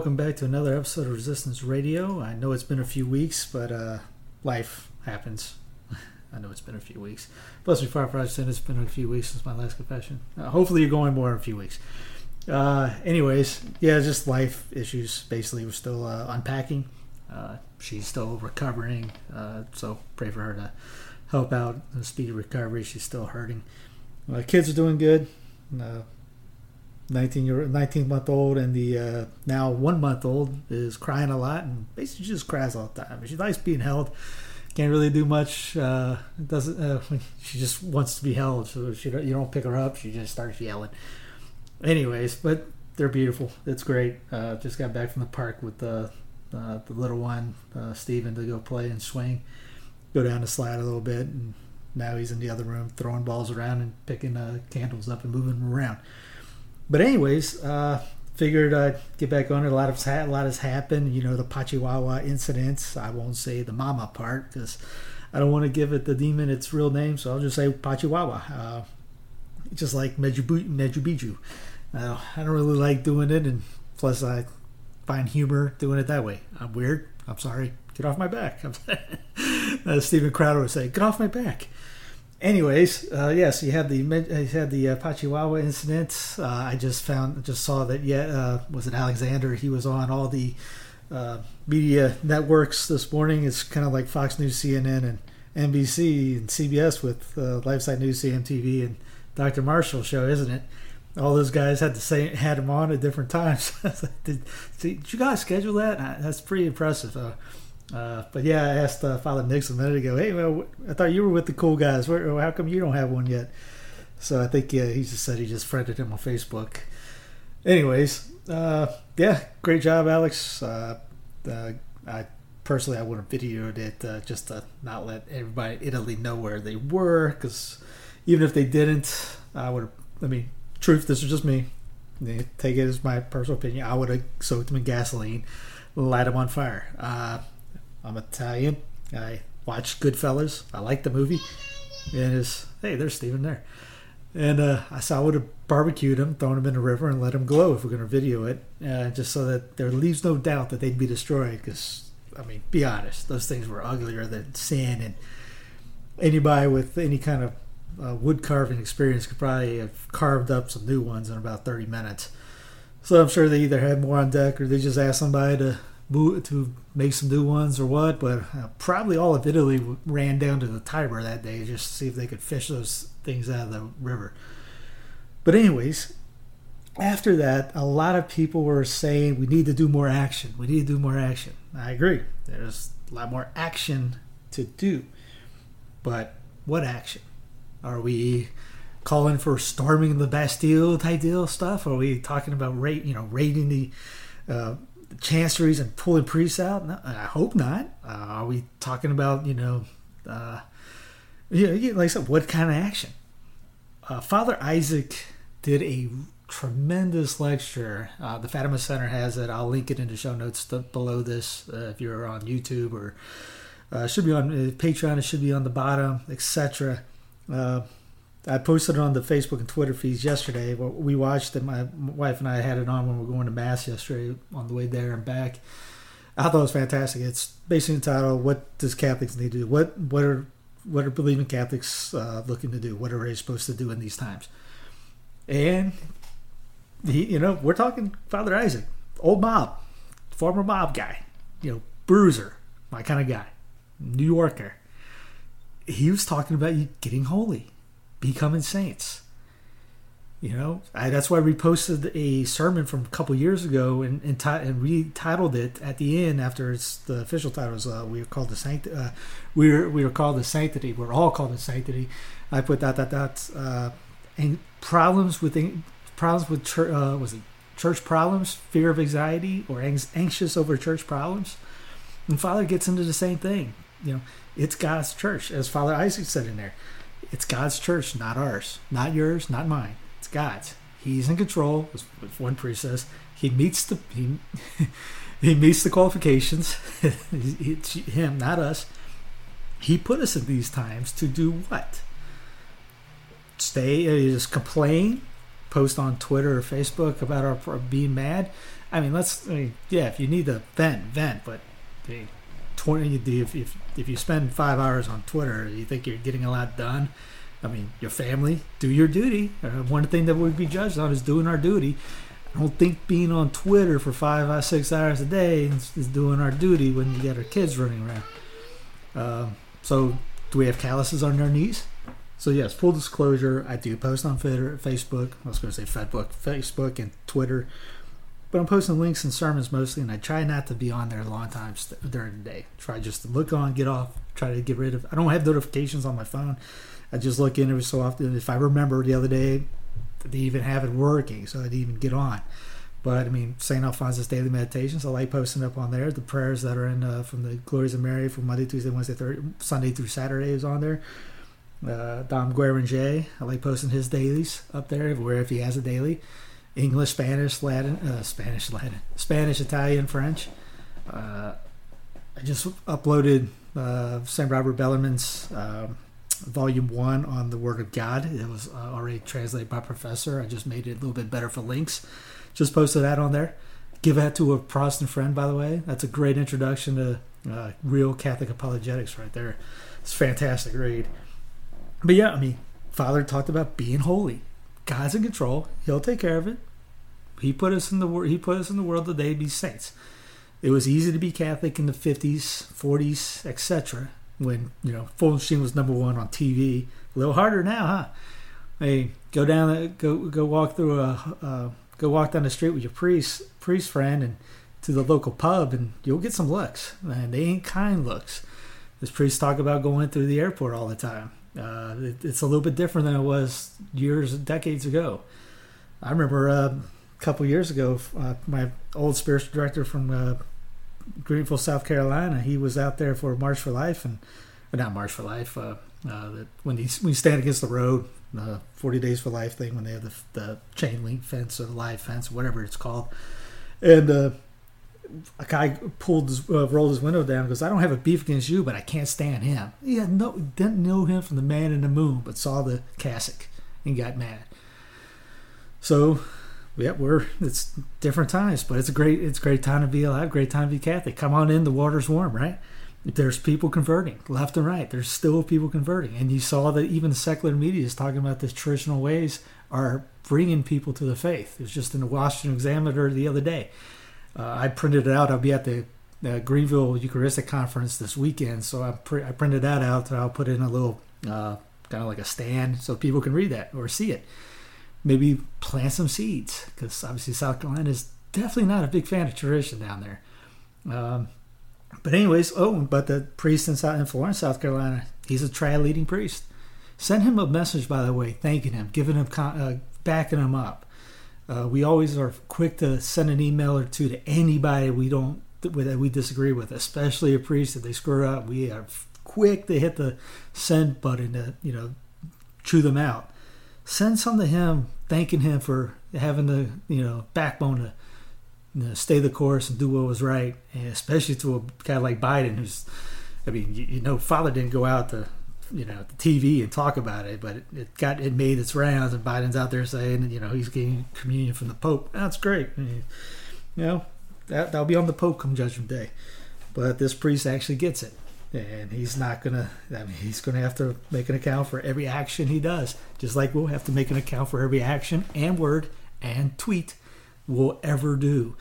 welcome back to another episode of Resistance Radio. I know it's been a few weeks, but uh, life happens. I know it's been a few weeks. Plus, before I said it's been a few weeks since my last confession. Uh, hopefully, you're going more in a few weeks. Uh, anyways, yeah, just life issues. Basically, we're still uh, unpacking. Uh, she's still recovering, uh, so pray for her to help out a speedy recovery. She's still hurting. Uh, kids are doing good. Uh, 19 year 19 month old and the uh, now one month old is crying a lot and basically just cries all the time. She likes being held. Can't really do much uh, doesn't uh, she just wants to be held. So she you don't pick her up. She just starts yelling. Anyways but they're beautiful. It's great. Uh, just got back from the park with the uh, the little one uh, Steven to go play and swing. Go down the slide a little bit and now he's in the other room throwing balls around and picking uh, candles up and moving them around but anyways, uh, figured I'd get back on it. A lot of a lot has happened. You know, the Pachiwawa incidents. I won't say the mama part because I don't want to give it the demon its real name. So I'll just say Pachiwawa. Uh, just like Mejubu, Mejubiju. Uh, I don't really like doing it, and plus I find humor doing it that way. I'm weird. I'm sorry. Get off my back. uh, Stephen Crowder would say, "Get off my back." Anyways, uh, yes, you had the you had the uh, incident. Uh, I just found, just saw that. Yeah, uh, was it Alexander? He was on all the uh, media networks this morning. It's kind of like Fox News, CNN, and NBC and CBS with uh, LifeSite News, CMTV, and Dr. Marshall show, isn't it? All those guys had to say had him on at different times. did, did you guys schedule that? That's pretty impressive. Uh, but yeah, I asked uh, Father Nixon a minute ago. Hey, well, I thought you were with the cool guys. Where, how come you don't have one yet? So I think yeah, he just said he just friended him on Facebook. Anyways, uh, yeah, great job, Alex. Uh, uh, I personally I would have videoed it uh, just to not let everybody in Italy know where they were, because even if they didn't, I would. I mean, truth. This is just me. Take it as my personal opinion. I would have soaked them in gasoline, light them on fire. I'm Italian. I watched Goodfellas. I like the movie. And it's, hey, there's Steven there. And uh, I saw I would have barbecued him, thrown him in the river, and let him glow if we're going to video it, uh, just so that there leaves no doubt that they'd be destroyed. Because, I mean, be honest, those things were uglier than sin. And anybody with any kind of uh, wood carving experience could probably have carved up some new ones in about 30 minutes. So I'm sure they either had more on deck or they just asked somebody to to make some new ones or what, but uh, probably all of Italy ran down to the Tiber that day just to see if they could fish those things out of the river. But, anyways, after that, a lot of people were saying we need to do more action. We need to do more action. I agree. There's a lot more action to do. But what action? Are we calling for storming the Bastille type deal stuff? Are we talking about you know, raiding the uh, chanceries and pulling priests out? No, I hope not. Uh, are we talking about you know, uh, yeah, like I said, what kind of action? Uh, Father Isaac did a tremendous lecture. Uh, the Fatima Center has it. I'll link it in the show notes below this uh, if you're on YouTube or uh, should be on Patreon. It should be on the bottom, etc. I posted it on the Facebook and Twitter feeds yesterday. We watched it. My wife and I had it on when we were going to mass yesterday on the way there and back. I thought it was fantastic. It's basically entitled "What Does Catholics Need to Do? What What are What are believing Catholics uh, looking to do? What are they supposed to do in these times?" And he, you know, we're talking Father Isaac, old mob, former mob guy, you know, bruiser, my kind of guy, New Yorker. He was talking about you getting holy becoming saints. You know, I, that's why we posted a sermon from a couple years ago and and, ti- and retitled it at the end after it's the official title is uh, we are called the sanct uh, we are we are called the sanctity. We're all called the sanctity. I put that that that uh, and problems with problems with church uh, was it church problems, fear of anxiety, or anxious over church problems. And Father gets into the same thing. You know, it's God's church, as Father Isaac said in there. It's God's church, not ours, not yours, not mine. It's God's. He's in control, as one priest says. He meets the he, he meets the qualifications. it's him, not us. He put us in these times to do what? Stay, uh, just complain, post on Twitter or Facebook about our, being mad. I mean, let's. I mean, yeah, if you need to vent, vent. But the twenty, if, if if you spend five hours on Twitter, you think you're getting a lot done. I mean, your family, do your duty. Uh, one thing that we'd be judged on is doing our duty. I don't think being on Twitter for five or six hours a day is, is doing our duty when you got our kids running around. Uh, so, do we have calluses on our knees? So, yes, full disclosure, I do post on Facebook. I was going to say Fedbook, Facebook, and Twitter. But I'm posting links and sermons mostly, and I try not to be on there a long time during the day. Try just to look on, get off, try to get rid of. I don't have notifications on my phone. I just look in every so often. If I remember the other day, they even have it working, so I'd even get on. But I mean, St. Alphonsus Daily Meditations, I like posting up on there. The prayers that are in uh, from the Glories of Mary from Monday, Tuesday, Wednesday, Thursday, Sunday through Saturday is on there. Uh, Dom Guéranger, I like posting his dailies up there, where if he has a daily. English, Spanish, Latin, uh, Spanish, Latin, Spanish, Italian, French. Uh, I just uploaded uh, St. Robert Bellarmine's um, volume one on the Word of God. It was uh, already translated by Professor. I just made it a little bit better for links. Just posted that on there. Give that to a Protestant friend, by the way. That's a great introduction to uh, real Catholic apologetics right there. It's fantastic read. But yeah, I mean, Father talked about being holy. God's in control. He'll take care of it. He put us in the world. He put us in the world today to be saints. It was easy to be Catholic in the 50s, 40s, etc when you know Fulton was number one on TV. A little harder now, huh? Hey, go down, go go walk through a, uh, go walk down the street with your priest priest friend and to the local pub, and you'll get some looks. And they ain't kind looks. This priests talk about going through the airport all the time. Uh, it, it's a little bit different than it was years, decades ago. I remember uh, a couple years ago, uh, my old spiritual director from uh, Greenville, South Carolina. He was out there for March for Life, and not March for Life. Uh, uh, that when he when you stand against the road, uh, Forty Days for Life thing, when they have the, the chain link fence or the live fence, whatever it's called, and a guy pulled his, uh, rolled his window down because I don't have a beef against you, but I can't stand him. He had no didn't know him from the Man in the Moon, but saw the cassock and got mad. So yeah, we're it's different times, but it's a great it's a great time to be alive, great time to be Catholic. Come on in, the water's warm, right? There's people converting left and right. There's still people converting, and you saw that even the secular media is talking about the traditional ways are bringing people to the faith. It was just in the Washington Examiner the other day. Uh, I printed it out. I'll be at the Greenville Eucharistic Conference this weekend, so I, pr- I printed that out. I'll put in a little uh, kind of like a stand so people can read that or see it maybe plant some seeds because obviously South Carolina is definitely not a big fan of tradition down there. Um, but anyways, oh, but the priest in, South, in Florence, South Carolina, he's a triad leading priest. Send him a message, by the way, thanking him, giving him, uh, backing him up. Uh, we always are quick to send an email or two to anybody we don't that we disagree with, especially a priest that they screw up. We are quick to hit the send button to you know chew them out send some to him, thanking him for having the you know backbone to you know, stay the course and do what was right, and especially to a guy like Biden, who's, I mean, you, you know, Father didn't go out to you know the TV and talk about it, but it, it, got it made its rounds, and Biden's out there saying, you know, he's getting communion from the Pope. That's great. You know, that that'll be on the Pope come Judgment Day, but this priest actually gets it and he's not gonna. I mean, he's gonna have to make an account for every action he does, just like we'll have to make an account for every action and word and tweet we'll ever do.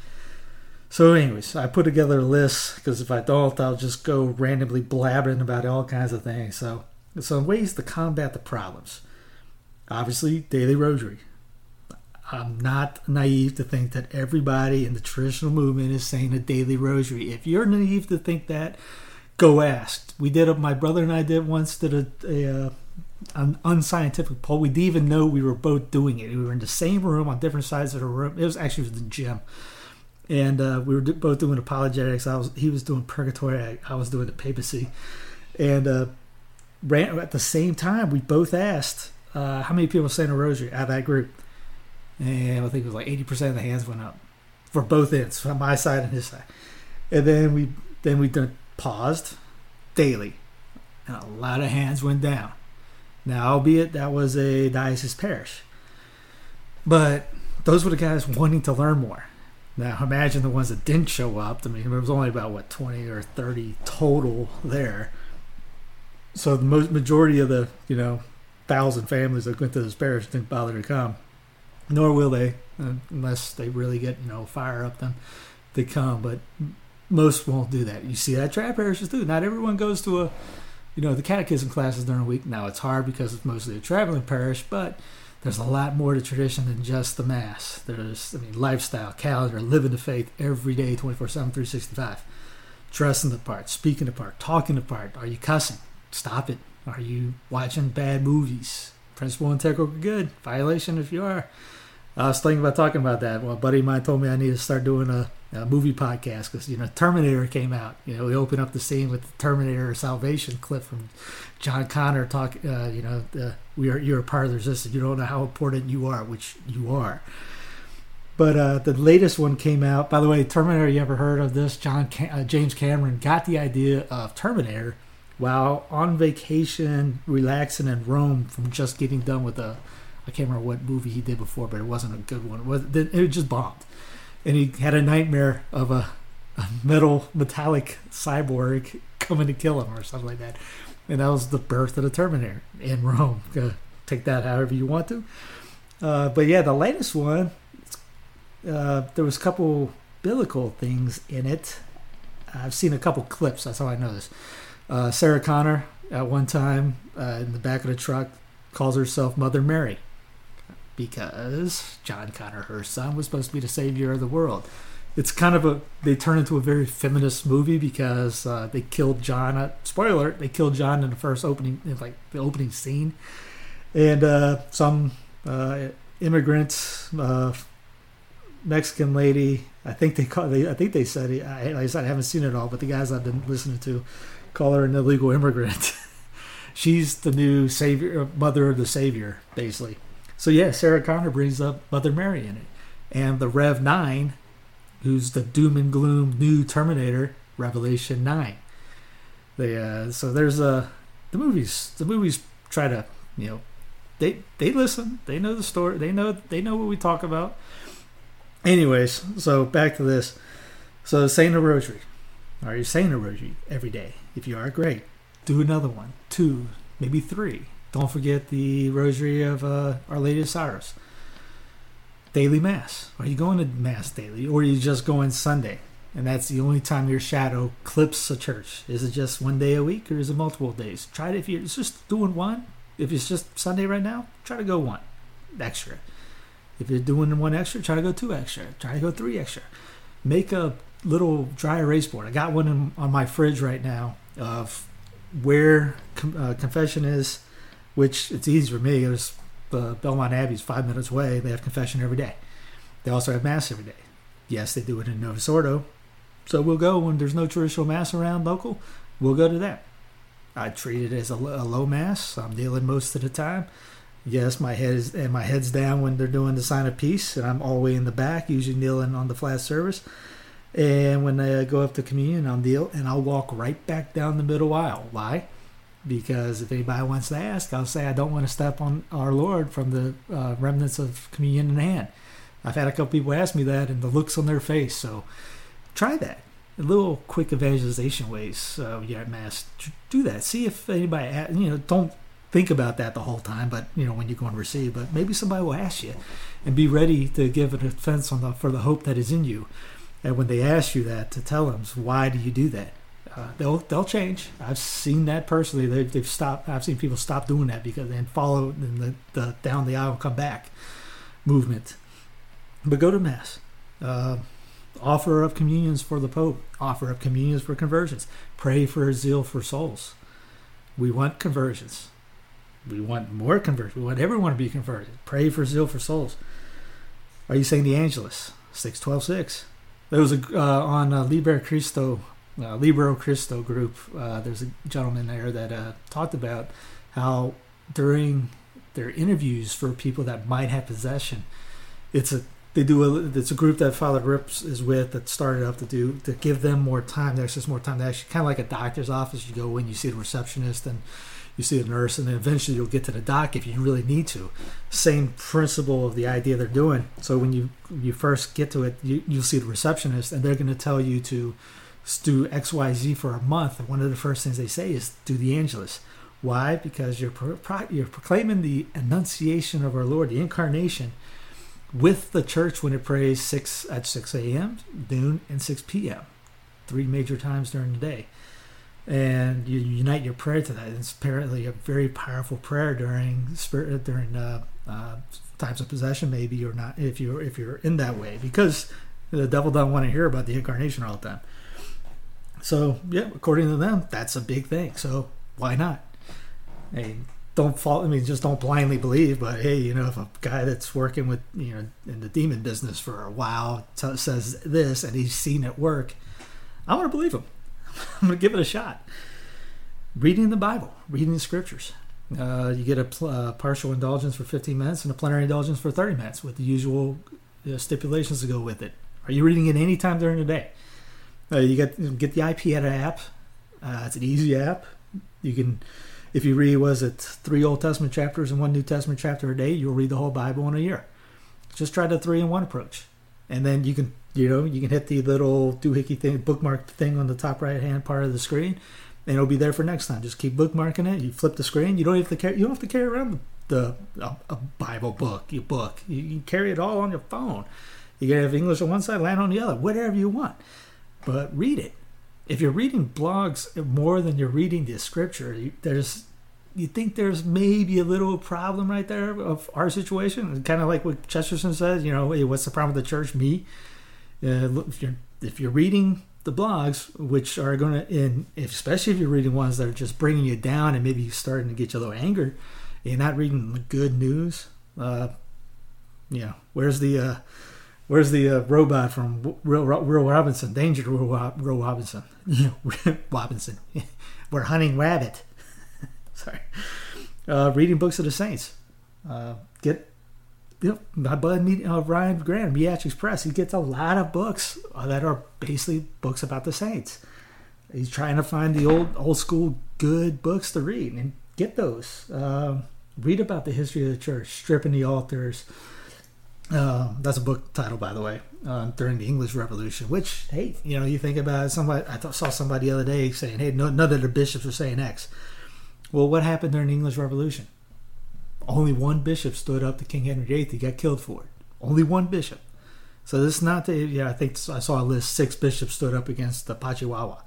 So, anyways, I put together a list because if I don't, I'll just go randomly blabbering about all kinds of things. So, some ways to combat the problems. Obviously, daily rosary. I'm not naive to think that everybody in the traditional movement is saying a daily rosary. If you're naive to think that, go ask. We did. A, my brother and I did once did a, a uh, an unscientific poll. We didn't even know we were both doing it. We were in the same room on different sides of the room. It was actually the gym, and uh, we were both doing apologetics. I was he was doing purgatory. I, I was doing the papacy, and uh, ran at the same time. We both asked uh, how many people saying a rosary of that group, and I think it was like eighty percent of the hands went up for both ends, from my side and his side. And then we then we done paused daily, and a lot of hands went down. Now, albeit that was a diocese parish, but those were the guys wanting to learn more. Now, imagine the ones that didn't show up. I mean, there was only about what twenty or thirty total there. So the majority of the you know thousand families that went to this parish didn't bother to come, nor will they uh, unless they really get you know fire up them to come. But most won't do that. You see that trap parishes do. Not everyone goes to a you know the catechism classes during the week. Now it's hard because it's mostly a traveling parish, but there's a lot more to tradition than just the mass. There's I mean lifestyle, calendar, living the faith every day, 24/7, 365. Dressing the part, speaking the part, talking the part. Are you cussing? Stop it. Are you watching bad movies? Principle integral good. Violation if you are. I was thinking about talking about that. Well, buddy of mine told me I need to start doing a, a movie podcast because you know Terminator came out. You know, we open up the scene with the Terminator Salvation clip from John Connor talk. Uh, you know, the, we are you're a part of the resistance. You don't know how important you are, which you are. But uh, the latest one came out. By the way, Terminator. You ever heard of this? John uh, James Cameron got the idea of Terminator while on vacation, relaxing in Rome from just getting done with a, I can't remember what movie he did before, but it wasn't a good one. It, was, it just bombed, and he had a nightmare of a, a metal metallic cyborg coming to kill him or something like that, and that was the birth of the Terminator in Rome. Take that however you want to, uh, but yeah, the latest one, uh, there was a couple biblical things in it. I've seen a couple clips. That's how I know this. Uh, Sarah Connor, at one time uh, in the back of the truck, calls herself Mother Mary because John Connor, her son, was supposed to be the savior of the world. It's kind of a they turn into a very feminist movie because uh, they killed John. Uh, spoiler: they killed John in the first opening, in like the opening scene, and uh, some uh, immigrant uh, Mexican lady. I think they call. They, I think they said. I, like I said, I haven't seen it all, but the guys I've been listening to call her an illegal immigrant. She's the new savior, mother of the savior, basically. So yeah, Sarah Connor brings up Mother Mary in it, and the Rev Nine, who's the doom and gloom new Terminator, Revelation Nine. They uh, so there's a uh, the movies. The movies try to you know they they listen. They know the story. They know they know what we talk about. Anyways, so back to this. So saying a rosary. Are you saying a rosary every day? If you are, great. Do another one, two, maybe three. Don't forget the rosary of uh, Our Lady of Sorrows. Daily Mass. Are you going to Mass daily? Or are you just going Sunday? And that's the only time your shadow clips a church. Is it just one day a week or is it multiple days? Try it if you're just doing one. If it's just Sunday right now, try to go one extra. If you're doing one extra, try to go two extra. Try to go three extra. Make a little dry erase board. I got one in, on my fridge right now of where uh, confession is, which it's easy for me. There's uh, Belmont Abbey's five minutes away. They have confession every day. They also have mass every day. Yes, they do it in Novus Ordo. So we'll go when there's no traditional mass around local. We'll go to that. I treat it as a, a low mass. I'm kneeling most of the time. Yes, my head is and my head's down when they're doing the sign of peace, and I'm all the way in the back, usually kneeling on the flat service. And when I go up to communion, I'll kneel and I'll walk right back down the middle aisle. Why? Because if anybody wants to ask, I'll say I don't want to step on our Lord from the uh, remnants of communion in hand. I've had a couple people ask me that, and the looks on their face. So try that. A little quick evangelization ways uh, at mass. Do that. See if anybody, you know, don't think about that the whole time, but you know when you go and receive. But maybe somebody will ask you, and be ready to give an defense on the for the hope that is in you. And when they ask you that, to tell them why do you do that, uh, they'll they'll change. I've seen that personally. They've, they've stopped. I've seen people stop doing that because then follow the, the down the aisle come back movement. But go to Mass. Uh, offer up communions for the Pope. Offer up communions for conversions. Pray for zeal for souls. We want conversions. We want more conversions. We want everyone to be converted. Pray for zeal for souls. Are you saying the Angelus? 6126. There was a uh, on uh, Liber Christo, uh, Libera Christo group. Uh, there's a gentleman there that uh, talked about how during their interviews for people that might have possession, it's a they do a it's a group that Father Rips is with that started up to do to give them more time. There's just more time. They actually kind of like a doctor's office. You go in, you see the receptionist, and you see the nurse, and then eventually you'll get to the doc if you really need to. Same principle of the idea they're doing. So when you you first get to it, you you'll see the receptionist, and they're going to tell you to do X Y Z for a month. And one of the first things they say is do the Angelus. Why? Because you're pro- you're proclaiming the Annunciation of our Lord, the Incarnation with the church when it prays six at six a.m., noon, and six p.m. Three major times during the day, and you unite your prayer to that. It's apparently a very powerful prayer during spirit during uh, uh, times of possession, maybe or not if you're if you're in that way, because the devil doesn't want to hear about the incarnation all the time. So yeah, according to them, that's a big thing. So why not? Hey, don't fall. I mean, just don't blindly believe. But hey, you know, if a guy that's working with you know in the demon business for a while t- says this and he's seen it work, I'm gonna believe him. I'm gonna give it a shot. Reading the Bible, reading the scriptures. Uh, you get a pl- uh, partial indulgence for 15 minutes and a plenary indulgence for 30 minutes with the usual uh, stipulations to go with it. Are you reading it any time during the day? Uh, you get get the iPad app. Uh, it's an easy app. You can if you read was it three Old Testament chapters and one New Testament chapter a day, you'll read the whole Bible in a year. Just try the three in one approach, and then you can you know you can hit the little doohickey thing bookmark thing on the top right hand part of the screen, and it'll be there for next time. Just keep bookmarking it. You flip the screen. You don't have to carry you don't have to carry around the a, a Bible book, your book. You, you can carry it all on your phone. You can have English on one side, Latin on the other, whatever you want, but read it if you're reading blogs more than you're reading the scripture, you, there's you think there's maybe a little problem right there of our situation, kind of like what Chesterton says. You know, hey, what's the problem with the church? Me. Uh, if you're if you're reading the blogs, which are going to, in especially if you're reading ones that are just bringing you down and maybe starting to get you a little anger, you're not reading the good news. Uh, you know, where's the uh, Where's the uh, robot from Real, Real Robinson? Danger Real Robinson. Robinson. We're hunting rabbit. Sorry. Uh, reading books of the saints. Uh, get you know, my bud meet, uh, Ryan Grant, Mediatrix Press. He gets a lot of books uh, that are basically books about the saints. He's trying to find the old old school good books to read and get those. Um, read about the history of the church, stripping the altars. Uh, that's a book title, by the way, uh, during the English Revolution. Which, hey, you know, you think about it, somebody. I saw somebody the other day saying, "Hey, no, none of the bishops are saying X." Well, what happened during the English Revolution? Only one bishop stood up to King Henry VIII. He got killed for it. Only one bishop. So this is not the. Yeah, I think I saw a list. Six bishops stood up against the Pachihuahua.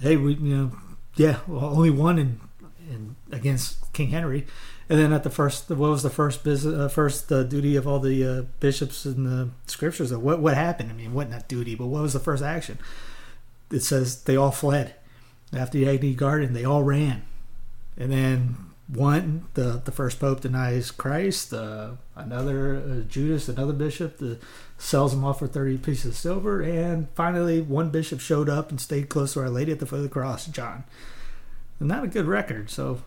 Hey, we, you know, yeah, well, only one in, in against King Henry. And then at the first, what was the first business, uh, first uh, duty of all the uh, bishops in the scriptures? What what happened? I mean, what not duty, but what was the first action? It says they all fled after the Agni Garden. They all ran, and then one, the the first pope denies Christ. Uh, another uh, Judas, another bishop, the, sells them off for thirty pieces of silver, and finally one bishop showed up and stayed close to Our Lady at the foot of the cross, John. And not a good record. So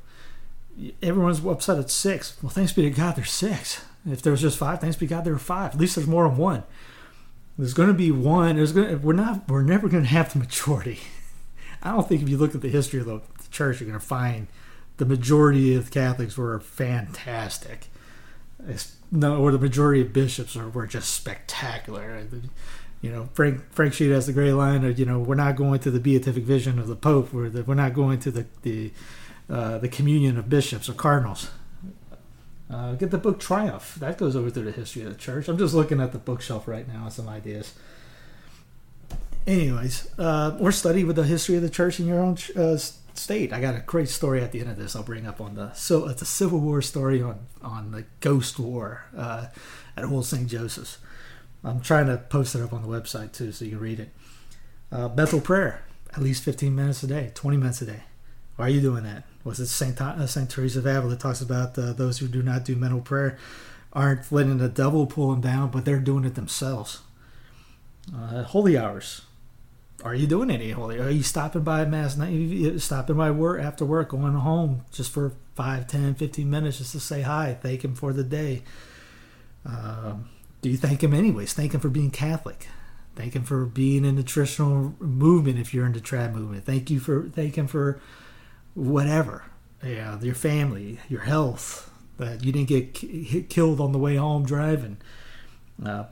everyone's upset at six. Well, thanks be to God, there's six. If there was just five, thanks be to God, there were five. At least there's more than one. There's going to be one. There's going. To, we're not. We're never going to have the majority. I don't think if you look at the history of the church, you're going to find the majority of Catholics were fantastic. It's, no, or the majority of bishops were just spectacular. You know, Frank Frank Sheed has the great line of, you know, we're not going to the beatific vision of the Pope. We're the, we're not going to the the uh, the communion of bishops or cardinals. Uh, get the book Triumph. That goes over through the history of the church. I'm just looking at the bookshelf right now and some ideas. Anyways, uh, or study with the history of the church in your own uh, state. I got a great story at the end of this. I'll bring up on the so it's a Civil War story on on the Ghost War uh, at Old St. Joseph's. I'm trying to post it up on the website too, so you can read it. Uh, mental prayer, at least 15 minutes a day, 20 minutes a day. Why are you doing that? Was it Saint uh, Saint Teresa of Avila talks about uh, those who do not do mental prayer aren't letting the devil pull them down, but they're doing it themselves. Uh, holy hours. Are you doing any holy? Are you stopping by mass night? Stopping by work after work, going home just for 5, 10, 15 minutes just to say hi, thank him for the day. Um, do you thank him anyways? Thank him for being Catholic. Thank him for being in the traditional movement if you're in the trad movement. Thank you for thank him for whatever. Yeah, your family, your health, that you didn't get killed on the way home driving. Uh,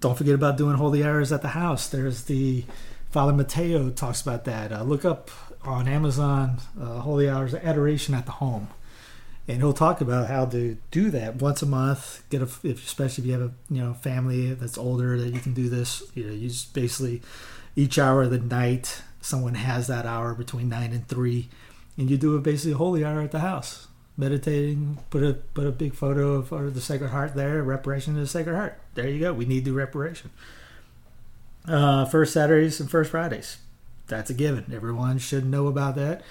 don't forget about doing holy hours at the house. There's the Father Mateo talks about that. Uh, look up on Amazon uh, holy hours adoration at the home, and he'll talk about how to do that once a month. Get a, if especially if you have a you know family that's older that you can do this. You know, you just basically each hour of the night someone has that hour between nine and three, and you do a basically holy hour at the house meditating, put a put a big photo of, of the Sacred Heart there, reparation to the Sacred Heart. There you go. We need to do reparation. Uh, first Saturdays and first Fridays. That's a given. Everyone should know about that.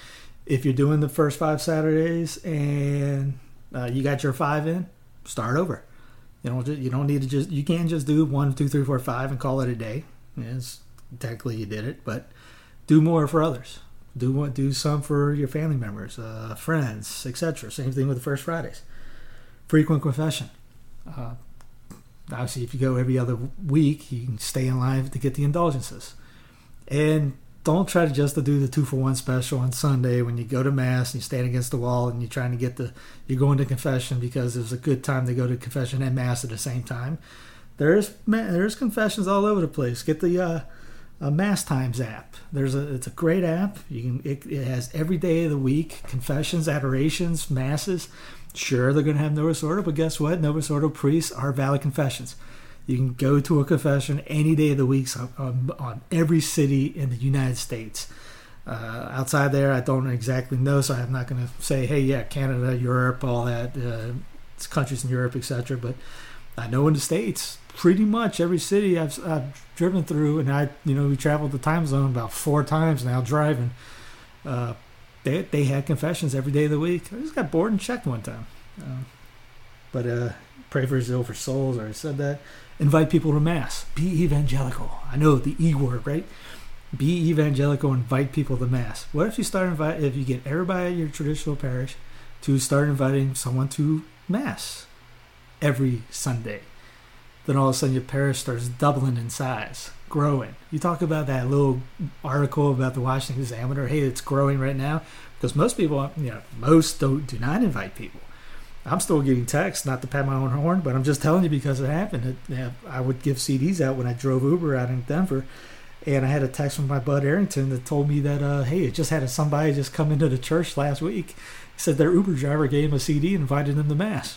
If you're doing the first five Saturdays and uh, you got your five in, start over. You don't you don't need to just you can't just do one, two, three, four, five and call it a day. Yes, technically you did it, but do more for others do what do some for your family members, uh, friends, etc. Same thing with the First Fridays. Frequent confession. Uh, obviously, if you go every other week, you can stay in line to get the indulgences. And don't try to just to do the two for one special on Sunday when you go to mass and you stand against the wall and you're trying to get the you're going to confession because it's a good time to go to confession and mass at the same time. There's there's confessions all over the place. Get the uh, a Mass Times app. There's a it's a great app. You can it, it has every day of the week confessions, adorations, masses. Sure, they're going to have Novus Ordo, but guess what? Novus Ordo priests are valid confessions. You can go to a confession any day of the week on, on, on every city in the United States. Uh, outside there, I don't exactly know, so I'm not going to say, hey, yeah, Canada, Europe, all that, uh, countries in Europe, etc. But I know in the States, pretty much every city I've, I've driven through, and I, you know, we traveled the time zone about four times now driving. Uh, they they had confessions every day of the week. I just got bored and checked one time. Uh, but uh, pray for zeal for souls. I said that. Invite people to mass. Be evangelical. I know the e word, right? Be evangelical. Invite people to mass. What if you start invite? If you get everybody at your traditional parish to start inviting someone to mass every Sunday then all of a sudden your parish starts doubling in size, growing. You talk about that little article about the Washington Examiner. Hey, it's growing right now because most people, you know, most don't do not invite people. I'm still getting texts, not to pat my own horn, but I'm just telling you because it happened. It, I would give CDs out when I drove Uber out in Denver, and I had a text from my bud Arrington that told me that, uh, hey, it just had somebody just come into the church last week. He said their Uber driver gave him a CD and invited him to mass.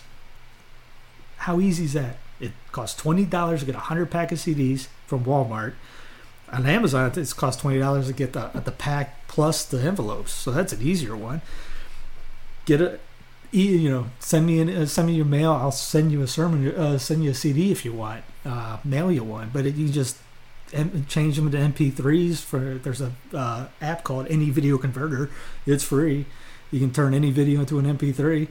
How easy is that? It costs twenty dollars to get a hundred pack of CDs from Walmart. On Amazon, it's cost twenty dollars to get the the pack plus the envelopes. So that's an easier one. Get a, you know, send me an, uh, send me your mail. I'll send you a sermon. Uh, send you a CD if you want. Uh, mail you one, but it, you just change them to MP3s. For there's a uh, app called Any Video Converter. It's free. You can turn any video into an MP3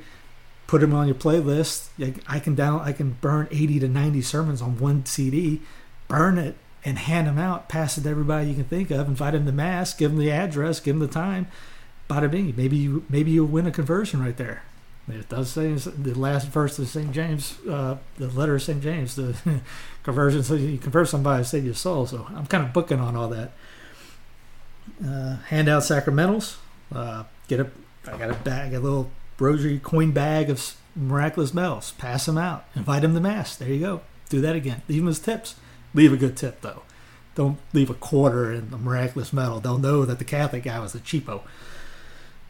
put them on your playlist. I can down, I can burn 80 to 90 sermons on one CD, burn it and hand them out, pass it to everybody you can think of, invite them to mass, give them the address, give them the time. Bada bing, maybe you maybe you'll win a conversion right there. It does say the last verse of St. James, uh, the letter of St. James, the conversion, so you convert somebody save your soul. So I'm kind of booking on all that. Uh, hand out sacramentals. Uh, get a, I got a bag, a little rosary coin bag of miraculous medals. Pass them out. Invite them to mass. There you go. Do that again. Leave them as tips. Leave a good tip though. Don't leave a quarter in the miraculous medal. They'll know that the Catholic guy was a cheapo.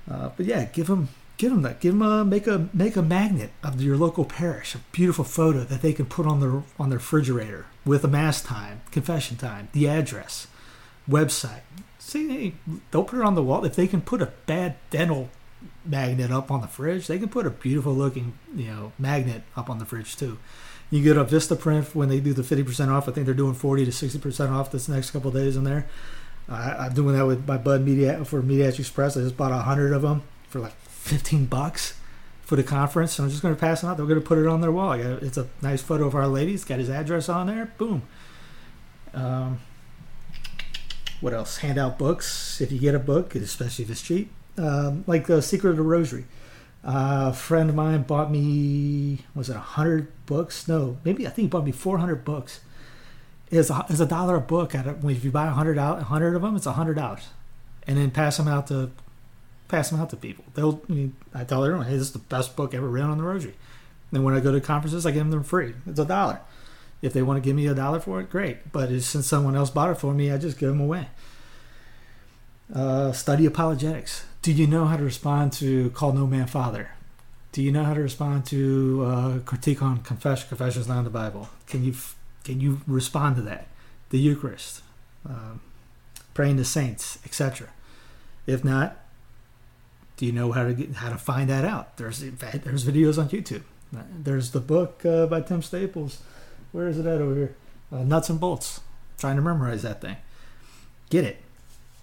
Uh, but yeah, give them give them that. Give them a make a make a magnet of your local parish, a beautiful photo that they can put on their on their refrigerator with a mass time, confession time, the address, website. See, hey, don't put it on the wall. If they can put a bad dental magnet up on the fridge. They can put a beautiful looking, you know, magnet up on the fridge too. You get a Vistaprint when they do the 50% off. I think they're doing 40 to 60% off this next couple days in there. I'm doing that with my bud Media for Mediatrix Press. I just bought a hundred of them for like 15 bucks for the conference. So I'm just going to pass them out. They're going to put it on their wall. It's a nice photo of Our Lady. It's got his address on there. Boom. Um, what else? Hand out books if you get a book, especially if it's cheap. Um, like the Secret of the Rosary. Uh, a friend of mine bought me was it hundred books? No, maybe I think he bought me four hundred books. Is is a dollar a book. At a, if you buy hundred out, hundred of them, it's hundred dollars, and then pass them out to pass them out to people. They'll I, mean, I tell everyone, hey, this is the best book ever written on the Rosary. And when I go to conferences, I give them free. It's a dollar. If they want to give me a dollar for it, great. But since someone else bought it for me, I just give them away. Uh, study apologetics. Do you know how to respond to call no man father? Do you know how to respond to uh, critique on confession? Confession is not in the Bible. Can you can you respond to that? The Eucharist, um, praying to saints, etc. If not, do you know how to get how to find that out? There's fact, there's videos on YouTube. There's the book uh, by Tim Staples. Where is it at over here? Uh, Nuts and bolts. Trying to memorize that thing. Get it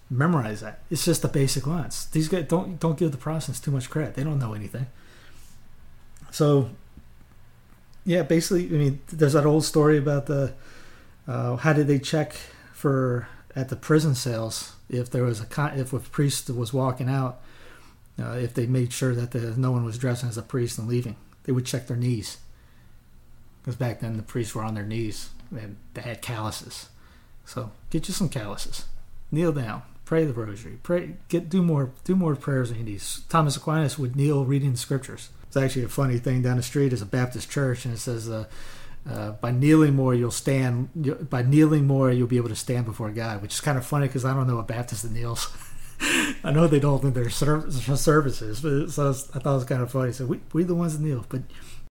memorize that. It's just the basic lines. These guys don't don't give the Protestants too much credit. They don't know anything. So, yeah, basically, I mean, there's that old story about the uh, how did they check for at the prison cells if there was a if a priest was walking out, uh, if they made sure that the, no one was dressing as a priest and leaving, they would check their knees. Because back then the priests were on their knees and they had calluses. So get you some calluses, kneel down, pray the rosary, pray, get do more, do more prayers need. Thomas Aquinas would kneel reading the scriptures. It's actually a funny thing down the street is a Baptist church, and it says, uh, uh, "By kneeling more, you'll stand. By kneeling more, you'll be able to stand before God." Which is kind of funny because I don't know a Baptist that kneels. I know they don't in their services, but so I thought it was kind of funny. So we we the ones that kneel, but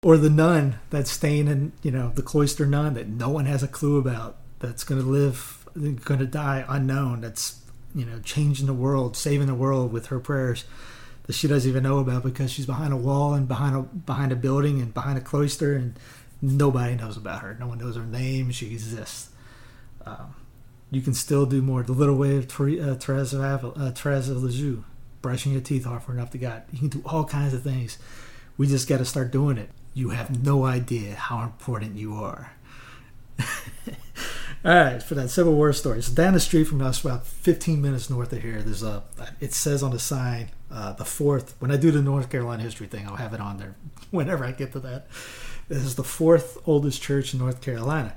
or the nun that's staying in you know the cloister nun that no one has a clue about that's going to live going to die unknown that's you know, changing the world, saving the world with her prayers that she doesn't even know about because she's behind a wall and behind a behind a building and behind a cloister and nobody knows about her. No one knows her name. She exists. Um, you can still do more. The little way of Therese of, uh, Therese of Lisieux, brushing your teeth offering up to God. You can do all kinds of things. We just got to start doing it. You have no idea how important you are. All right, for that Civil War story. So down the street from us, about 15 minutes north of here, there's a. It says on the sign, uh, the fourth. When I do the North Carolina history thing, I'll have it on there whenever I get to that. This is the fourth oldest church in North Carolina,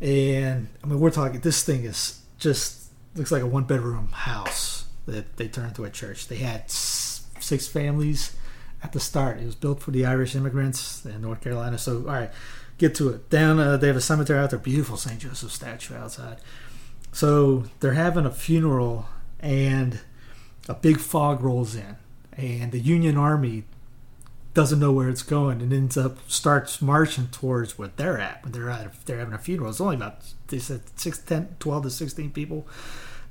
and I mean we're talking. This thing is just looks like a one bedroom house that they turned into a church. They had six families at the start. It was built for the Irish immigrants in North Carolina. So all right get to it. Down, uh, they have a cemetery out there, beautiful St. Joseph statue outside. So they're having a funeral, and a big fog rolls in, and the Union Army doesn't know where it's going, and ends up starts marching towards where they're at. When they're at, they're having a funeral. It's only about they said 6, 10, 12 to sixteen people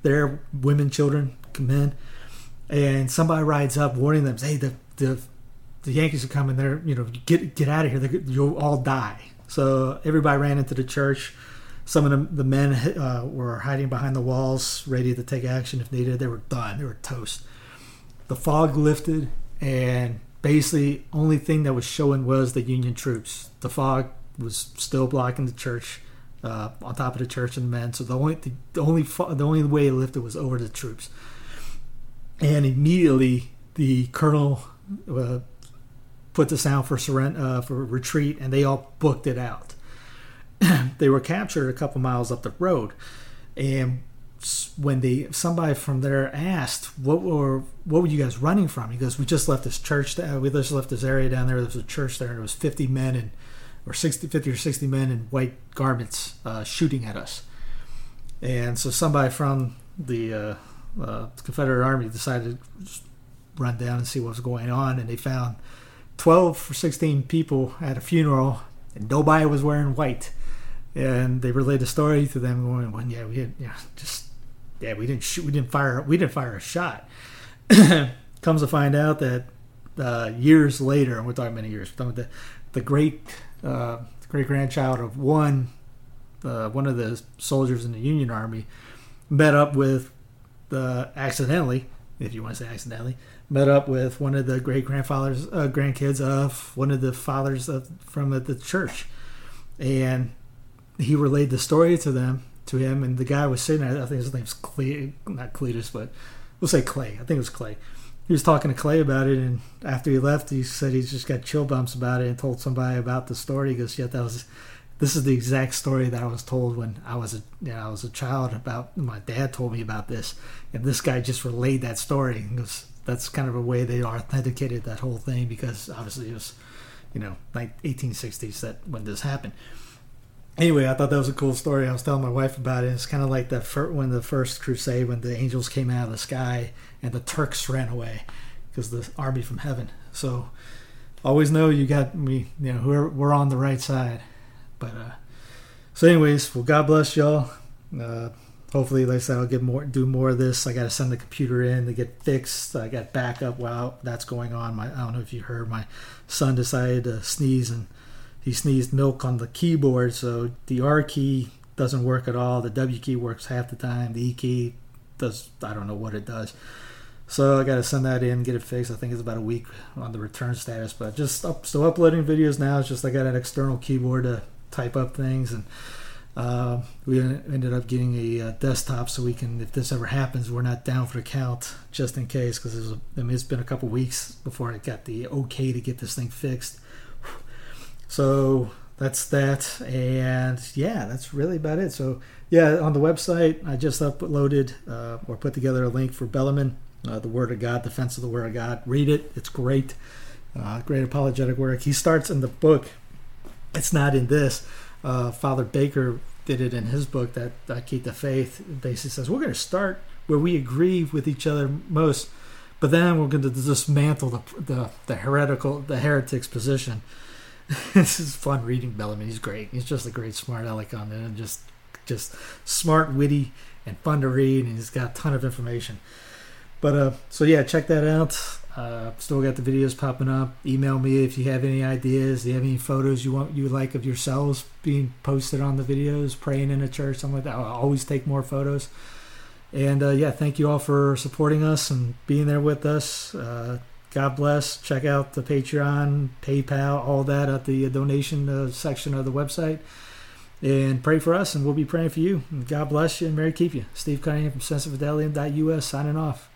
there, women, children, men, and somebody rides up, warning them, "Hey, the the the Yankees are coming. They're you know get get out of here. You'll all die." So everybody ran into the church. Some of the, the men uh, were hiding behind the walls, ready to take action if needed. They were done. They were toast. The fog lifted, and basically, only thing that was showing was the Union troops. The fog was still blocking the church, uh, on top of the church and the men. So the only the, the only the only way it lifted was over the troops. And immediately, the colonel uh, put the sound for surrender, uh, for retreat, and they all booked it out. they were captured a couple miles up the road, and when they somebody from there asked what were what were you guys running from? He goes we just left this church uh, we just left this area down there. There was a church there and it was 50 men and or 60 50 or 60 men in white garments uh, shooting at us. And so somebody from the uh, uh confederate army decided to run down and see what was going on and they found 12 or 16 people at a funeral and nobody was wearing white. And they relayed the story to them going, well, yeah, we had, yeah, just, yeah, we didn't shoot, we didn't fire, we didn't fire a shot. Comes to find out that uh, years later, and we're talking many years, the, the great, uh, great grandchild of one, uh, one of the soldiers in the Union Army, met up with the accidentally, if you want to say accidentally, met up with one of the great grandfathers, uh, grandkids of one of the fathers of, from the church, and he relayed the story to them to him, and the guy was sitting there. I think his name's Clay, not Cletus, but we'll say Clay. I think it was Clay. He was talking to Clay about it, and after he left, he said he just got chill bumps about it and told somebody about the story. He goes, "Yeah, that was." This is the exact story that I was told when I was a you know, I was a child about my dad told me about this, and this guy just relayed that story. And goes, that's kind of a way they authenticated that whole thing because obviously it was, you know, like 1860s that when this happened anyway, I thought that was a cool story. I was telling my wife about it. It's kind of like the fir- when the first crusade, when the angels came out of the sky and the Turks ran away because the army from heaven. So always know you got me. You know, we're we're on the right side. But uh, so, anyways, well, God bless y'all. Uh, hopefully, like I said, I'll get more, do more of this. I got to send the computer in to get fixed. I got backup while that's going on. My I don't know if you heard, my son decided to sneeze and he sneezed milk on the keyboard, so the R key doesn't work at all. The W key works half the time. The E key does I don't know what it does. So I got to send that in, get it fixed. I think it's about a week on the return status, but just up, still uploading videos now. It's just I got an external keyboard to type up things, and uh, we ended up getting a, uh, desktop so we can, if this ever happens, we're not down for the count just in case. Because I mean, it's been a couple weeks before I got the okay to get this thing fixed. So that's that. And yeah, that's really about it. So yeah, on the website, I just uploaded uh, or put together a link for Bellarmine, uh, the Word of God, Defense of the Word of God. Read it. It's great. Uh, great apologetic work. He starts in the book. It's not in this. Uh, Father Baker did it in his book that I Keep the Faith. Basically says we're going to start where we agree with each other most, but then we're going to dismantle the, the, the heretical, the heretics position this is fun reading Bellarmine. He's great. He's just a great smart aleck on it, and just just smart, witty, and fun to read. And he's got a ton of information. But uh, so yeah, check that out. Uh, still got the videos popping up. Email me if you have any ideas. Do you have any photos you want you like of yourselves being posted on the videos, praying in a church, something like that. I'll always take more photos. And uh, yeah, thank you all for supporting us and being there with us. Uh, God bless. Check out the Patreon, PayPal, all that at the donation uh, section of the website. And pray for us, and we'll be praying for you. God bless you, and Mary keep you. Steve Cunningham from SensusFidelium.us signing off.